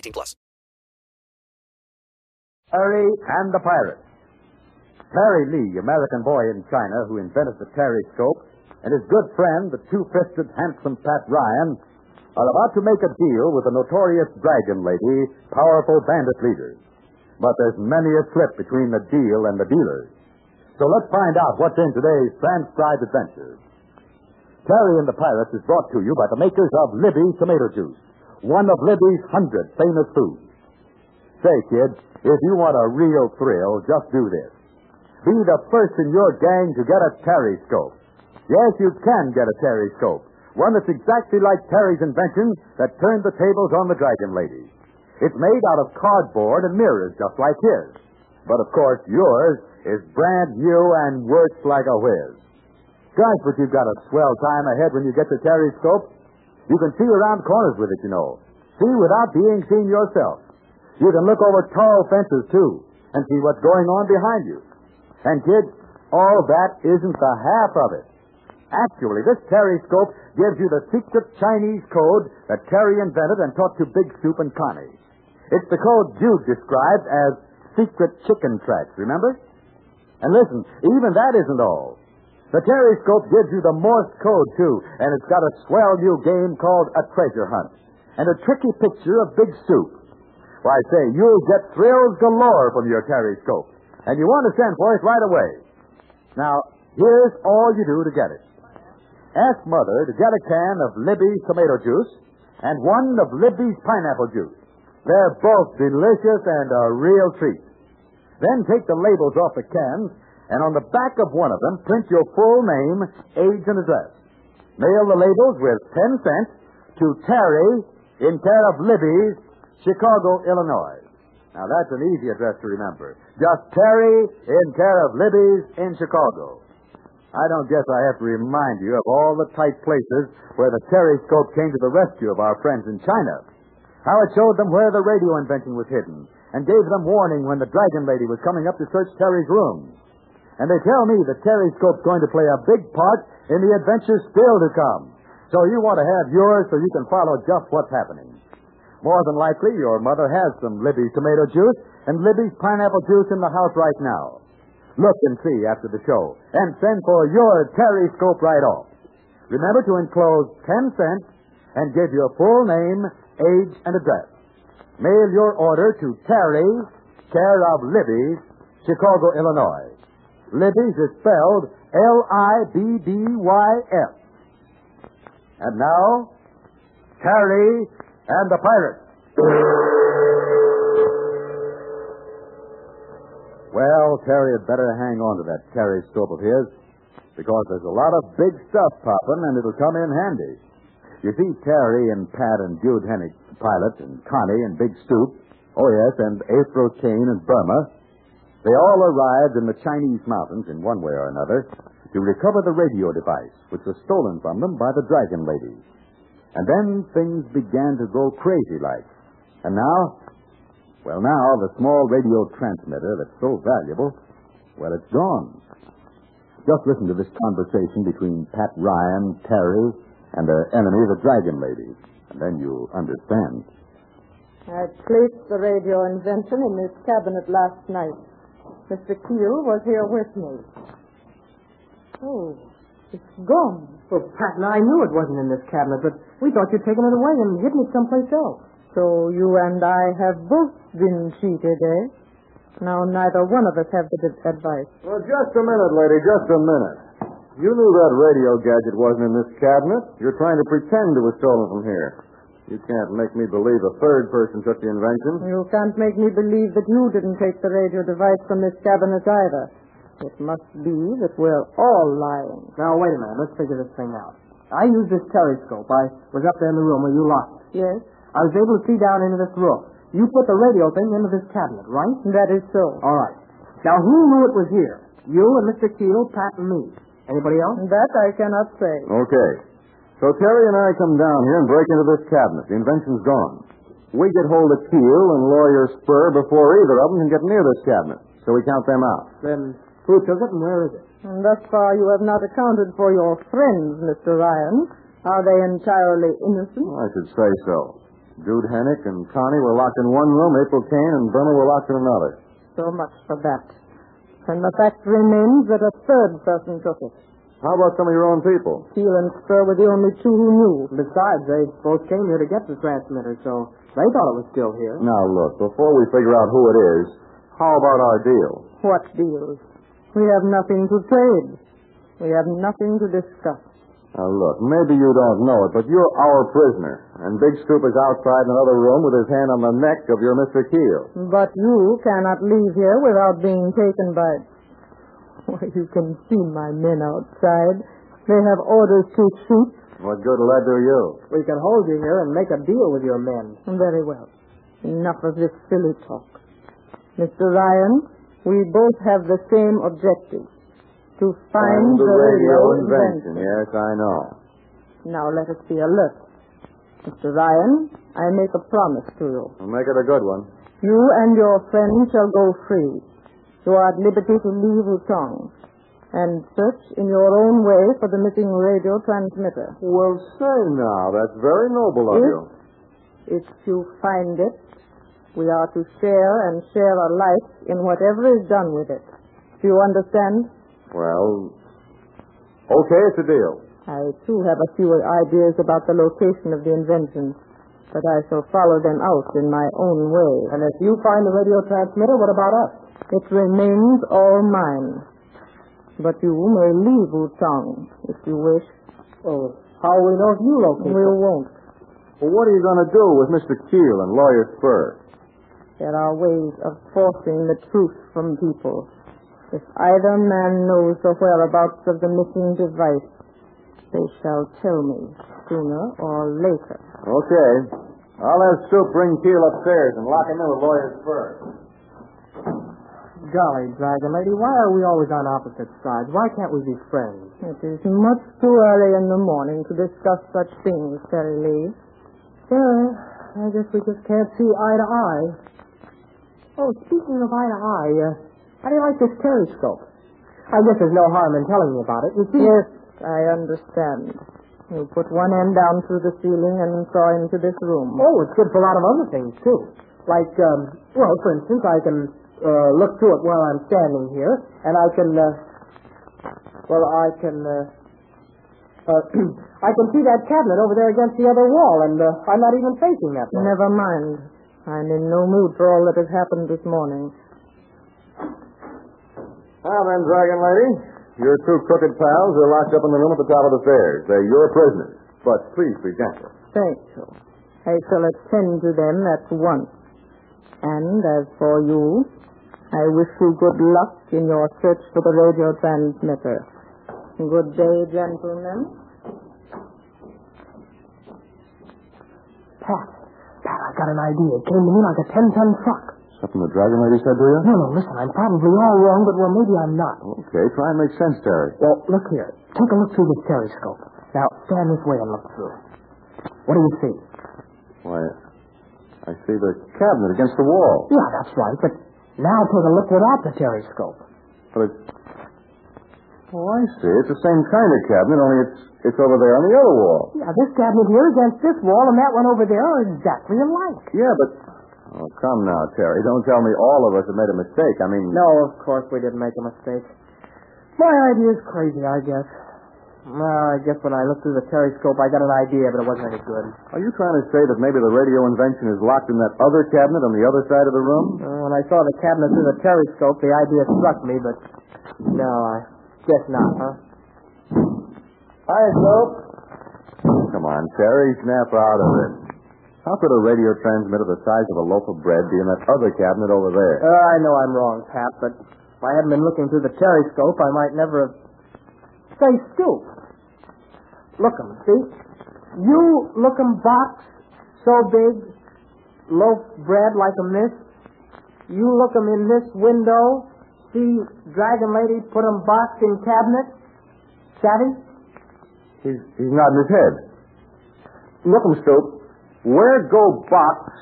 18 plus. Terry and the Pirates. Terry Lee, American boy in China who invented the Terryscope, and his good friend, the two-fisted, handsome Pat Ryan, are about to make a deal with the notorious Dragon Lady, powerful bandit leaders. But there's many a slip between the deal and the dealers. So let's find out what's in today's transcribed adventure. Terry and the Pirates is brought to you by the makers of Libby tomato juice, one of Libby's hundred famous foods. Say, kid, if you want a real thrill, just do this. Be the first in your gang to get a Terryscope. Yes, you can get a Terryscope. One that's exactly like Terry's invention that turned the tables on the Dragon Lady. It's made out of cardboard and mirrors just like his. But of course, yours is brand new and works like a whiz. Gosh, but you've got a swell time ahead when you get the Terryscope. You can see around corners with it, you know. See without being seen yourself. You can look over tall fences, too, and see what's going on behind you. And, kids, all that isn't the half of it. Actually, this Terryscope gives you the secret Chinese code that Terry invented and taught to Big Stoop and Connie. It's the code Dude described as secret chicken tracks, remember? And listen, even that isn't all. The Terryscope gives you the Morse code, too, and it's got a swell new game called a treasure hunt and a tricky picture of Big Stoop. Why, say, you'll get thrills galore from your Terryscope, and you want to send for it right away. Now, here's all you do to get it. Ask Mother to get a can of Libby's tomato juice and one of Libby's pineapple juice. They're both delicious and a real treat. Then take the labels off the cans, and on the back of one of them, print your full name, age, and address. Mail the labels with 10 cents to Terry in care of Libby's, Chicago, Illinois. Now, that's an easy address to remember. Just Terry in care of Libby's in Chicago. I don't guess I have to remind you of all the tight places where the Terryscope came to the rescue of our friends in China. How it showed them where the radio invention was hidden and gave them warning when the Dragon Lady was coming up to search Terry's room. And they tell me the Terryscope's going to play a big part in the adventures still to come. So you want to have yours so you can follow just what's happening. More than likely, your mother has some Libby's tomato juice and Libby's pineapple juice in the house right now. Look and see after the show, and send for your Terryscope right off. Remember to enclose 10 cents and give your full name, age, and address. Mail your order to Terry, care of Libby's, Chicago, Illinois. Libby's is spelled L-I-B-B-Y-S. And now, Terry and the Pirates. Well, Terry had better hang on to that Terryscope of his, because there's a lot of big stuff popping, and it'll come in handy. You see, Terry and Pat and Dude Hennick, the pilot, and Connie and Big Stoop, oh yes, and April Kane and Burma, they all arrived in the Chinese mountains in one way or another to recover the radio device, which was stolen from them by the Dragon Lady. And then things began to go crazy like. And now, well, now the small radio transmitter that's so valuable, well, it's gone. Just listen to this conversation between Pat Ryan, Terry, and their enemy, the Dragon Lady, and then you'll understand. I placed the radio invention in this cabinet last night. Mr. Keel was here with me. Oh, it's gone. Well, Pat and I knew it wasn't in this cabinet, but we thought you'd taken it away and hidden it someplace else. So you and I have both been cheated, eh? Now neither one of us have the d- advice. Well, just a minute, lady, just a minute. You knew that radio gadget wasn't in this cabinet. You're trying to pretend it was stolen from here. You can't make me believe a third person took the invention. You can't make me believe that you didn't take the radio device from this cabinet either. It must be that we're all lying. Now, wait a minute. Let's figure this thing out. I used this telescope. I was up there in the room where you locked it. Yes, I was able to see down into this room. You put the radio thing into this cabinet, right? that is so. All right. Now, who knew it was here? You and Mr. Keel, Pat, and me. Anybody else? That I cannot say. Okay. So Terry and I come down here and break into this cabinet. The invention's gone. We get hold of Keel and Lawyer Spur before either of them can get near this cabinet. So we count them out. Then who took it and where is it? And thus far you have not accounted for your friends, Mr. Ryan. Are they entirely innocent? I should say so. Dude Hennick and Connie were locked in one room. April Kane and Burma were locked in another. So much for that. And the fact remains that a third person took it. How about some of your own people? Keel and Spur were the only two who knew. Besides, they both came here to get the transmitter, so they thought it was still here. Now, look, before we figure out who it is, how about our deal? What deals? We have nothing to trade. We have nothing to discuss. Now, look, maybe you don't know it, but you're our prisoner, and Big Stoop is outside in another room with his hand on the neck of your Mr. Keel. But you cannot leave here without being taken by. Why, you can see my men outside. They have orders to shoot. What good will that do you? We can hold you here and make a deal with your men. Very well. Enough of this silly talk. Mr. Ryan, we both have the same objective. To find the radio invention. invention. Yes, I know. Now let us be alert. Mr. Ryan, I make a promise to you. We'll make it a good one. You and your friend shall go free. You are at liberty to leave Utong and search in your own way for the missing radio transmitter. Well, say now, that's very noble of Yes. you. If you find it, we are to share and share alike in whatever is done with it. Do you understand? Well, okay, it's a deal. I too have a few ideas about the location of the invention, but I shall follow them out in my own way. And if you find the radio transmitter, what about us? It remains all mine. But you may leave Utong if you wish. Oh, how will we know if you locate We won't. Well, what are you going to do with Mr. Keel and Lawyer Spur? There are ways of forcing the truth from people. If either man knows the whereabouts of the missing device, they shall tell me sooner or later. Okay. I'll have Stoop bring Keel upstairs and lock him in with Lawyer Spur. Golly, Dragon Lady, why are we always on opposite sides? Why can't we be friends? It is much too early in the morning to discuss such things, Terry Lee. Yeah, I guess we just can't see eye to eye. Oh, speaking of eye to eye, uh, how do you like this telescope? I guess there's no harm in telling you about it. You see, Yes, I understand. You put one end down through the ceiling and saw into this room. oh, it's good for a lot of other things too. Like, um, well, for instance, I can uh, look to it while I'm standing here, and I can, uh, well, I can, uh, uh, I can see that cabinet over there against the other wall, and uh, I'm not even facing that way. Never mind. I'm in no mood for all that has happened this morning. Now then, Dragon Lady, your two crooked pals are locked up in the room at the top of the stairs. They're your prisoners. But please be gentle. Thank you. I shall attend to them at once. And as for you, I wish you good luck in your search for the radio transmitter. Good day, gentlemen. Pat, Pat, I've got an idea. It came to me like a ten-ton truck. Something the Dragon Lady said to you? No, no, listen, I'm probably all wrong, but well, maybe I'm not. Okay, try and make sense, Terry. Well, look here. Take a look through this telescope. Now, stand this way and look through. What do you see? Why, I see the cabinet against the wall. Yeah, that's right, but now take a look without the telescope. But it's... Oh, I see. It's the same kind of cabinet, only it's it's over there on the other wall. Yeah, this cabinet here against this wall and that one over there are exactly alike. Yeah, but... Oh, come now, Terry. Don't tell me all of us have made a mistake. I mean... No, of course we didn't make a mistake. My idea's crazy, I guess. Well, I guess when I looked through the periscope, I got an idea, but it wasn't any good. Are you trying to say that maybe the radio invention is locked in that other cabinet on the other side of the room? Uh, when I saw the cabinet through the periscope, the idea struck me, but no, I guess not, huh? Hi, Soap. Come on, Terry, snap out of it. How could a radio transmitter the size of a loaf of bread be in that other cabinet over there? Uh, I know I'm wrong, Pat, but if I hadn't been looking through the periscope, I might never have. Say, Stoop. Look 'em, see? You look 'em box so big, loaf bread like 'em this. You look 'em in this window, see Dragon Lady put 'em box in cabinet. Savvy? He's, he's nodding his head. Look him, Stoop. Where go box?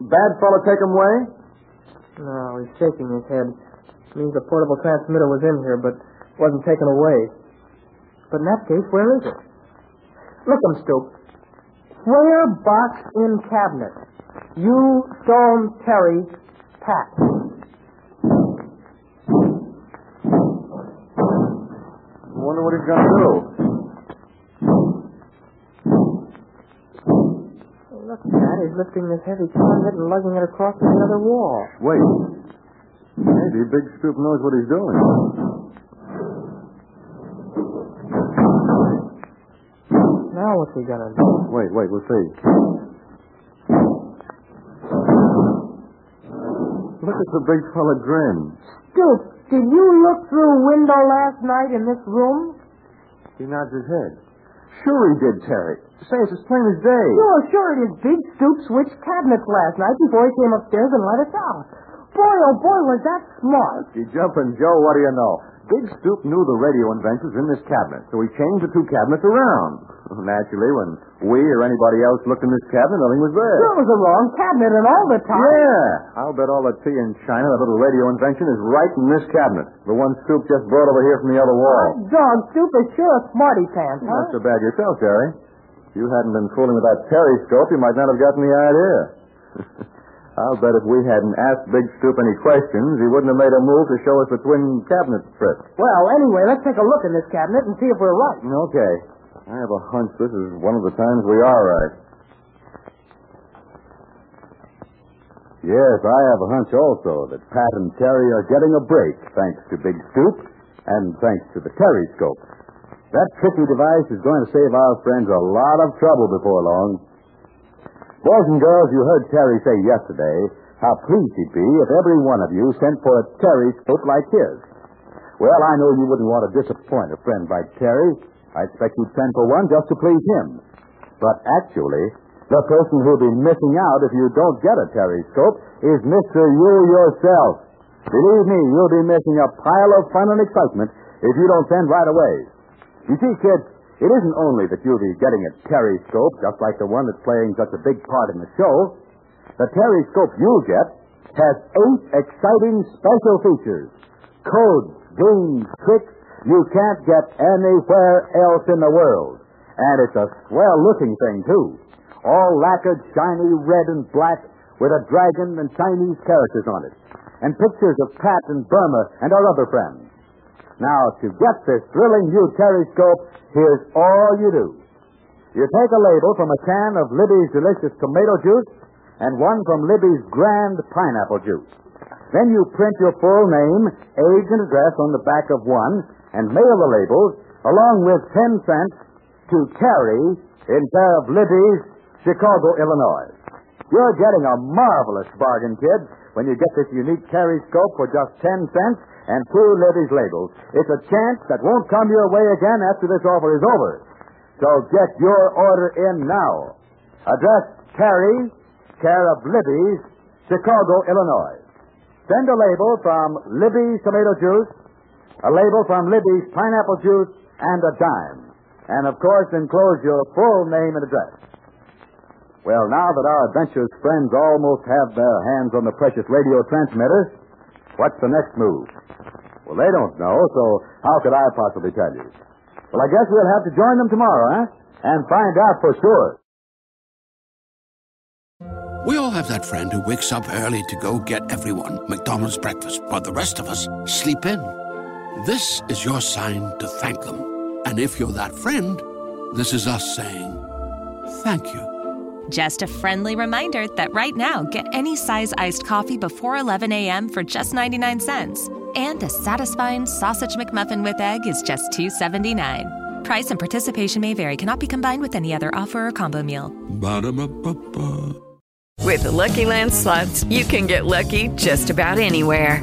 Bad fella take him away? No, he's shaking his head. Means the portable transmitter was in here, but wasn't taken away. But in that case, where is it? Look 'em, Stoop. Where box in cabinet? You, Stone, Terry, Pat. I wonder what he's going to do. Look, Pat, he's lifting this heavy cabinet and lugging it across to the other wall. Wait. Maybe Big Stoop knows what he's doing. Now what's he gonna do? Wait, wait, we'll see. Look at the big fella grin. Stoop, did you look through a window last night in this room? He nods his head. Sure he did, Terry. Say, it's as plain as day. Sure, sure, it is Big Stoop switched cabinets last night before he came upstairs and let us out. Boy, oh boy, was that smart. You jumping, Joe, what do you know? Big Stoop knew the radio inventions in this cabinet, so he changed the two cabinets around. Naturally, when we or anybody else looked in this cabinet, nothing was there. It was the wrong cabinet and all the time. Yeah, I'll bet all the tea in China, that little radio invention, is right in this cabinet. The one Stoop just brought over here from the other wall. Dog, Stoop is sure a smarty pants, huh? Not so bad yourself, Jerry. If you hadn't been fooling with that periscope, you might not have gotten the idea. I'll bet if we hadn't asked Big Stoop any questions, he wouldn't have made a move to show us the twin cabinet trick. Well, anyway, let's take a look in this cabinet and see if we're right. Okay. I have a hunch this is one of the times we are right. Yes, I have a hunch also that Pat and Terry are getting a break thanks to Big Stoop and thanks to the Terryscope. That tricky device is going to save our friends a lot of trouble before long. Boys and girls, you heard Terry say yesterday how pleased he'd be if every one of you sent for a Terryscope like his. Well, I know you wouldn't want to disappoint a friend like Terry. I expect you'd send for one just to please him. But actually, the person who'll be missing out if you don't get a Terryscope is Mr. You yourself. Believe me, you'll be missing a pile of fun and excitement if you don't send right away. You see, kids, it isn't only that you'll be getting a Terryscope, just like the one that's playing such a big part in the show. The Terryscope you'll get has eight exciting special features. Codes, games, tricks you can't get anywhere else in the world. And it's a swell looking thing, too. All lacquered, shiny red and black with a dragon and Chinese characters on it. And pictures of Pat and Burma and our other friends. Now, to get this thrilling new Terryscope, here's all you do. You take a label from a can of Libby's delicious tomato juice and one from Libby's grand pineapple juice. Then you print your full name, age, and address on the back of one and mail the labels along with 10 cents to Terry in care of Libby's, Chicago, Illinois. You're getting a marvelous bargain, kids, when you get this unique Terryscope for just 10 cents and two Libby's labels. It's a chance that won't come your way again after this offer is over. So get your order in now. Address Terry, care of Libby's, Chicago, Illinois. Send a label from Libby's tomato juice, a label from Libby's pineapple juice, and a dime. And of course, enclose your full name and address. Well, now that our adventurous friends almost have their hands on the precious radio transmitter, what's the next move? Well, they don't know, so how could I possibly tell you? Well, I guess we'll have to join them tomorrow, huh? And find out for sure. We all have that friend who wakes up early to go get everyone McDonald's breakfast, while the rest of us sleep in. This is your sign to thank them. And if you're that friend, this is us saying thank you. Just a friendly reminder that right now, get any size iced coffee before 11 a.m. for just 99 cents. And a satisfying sausage McMuffin with egg is just $2.79. Price and participation may vary, cannot be combined with any other offer or combo meal. Ba-da-ba-ba-ba. With the Lucky Land slots, you can get lucky just about anywhere.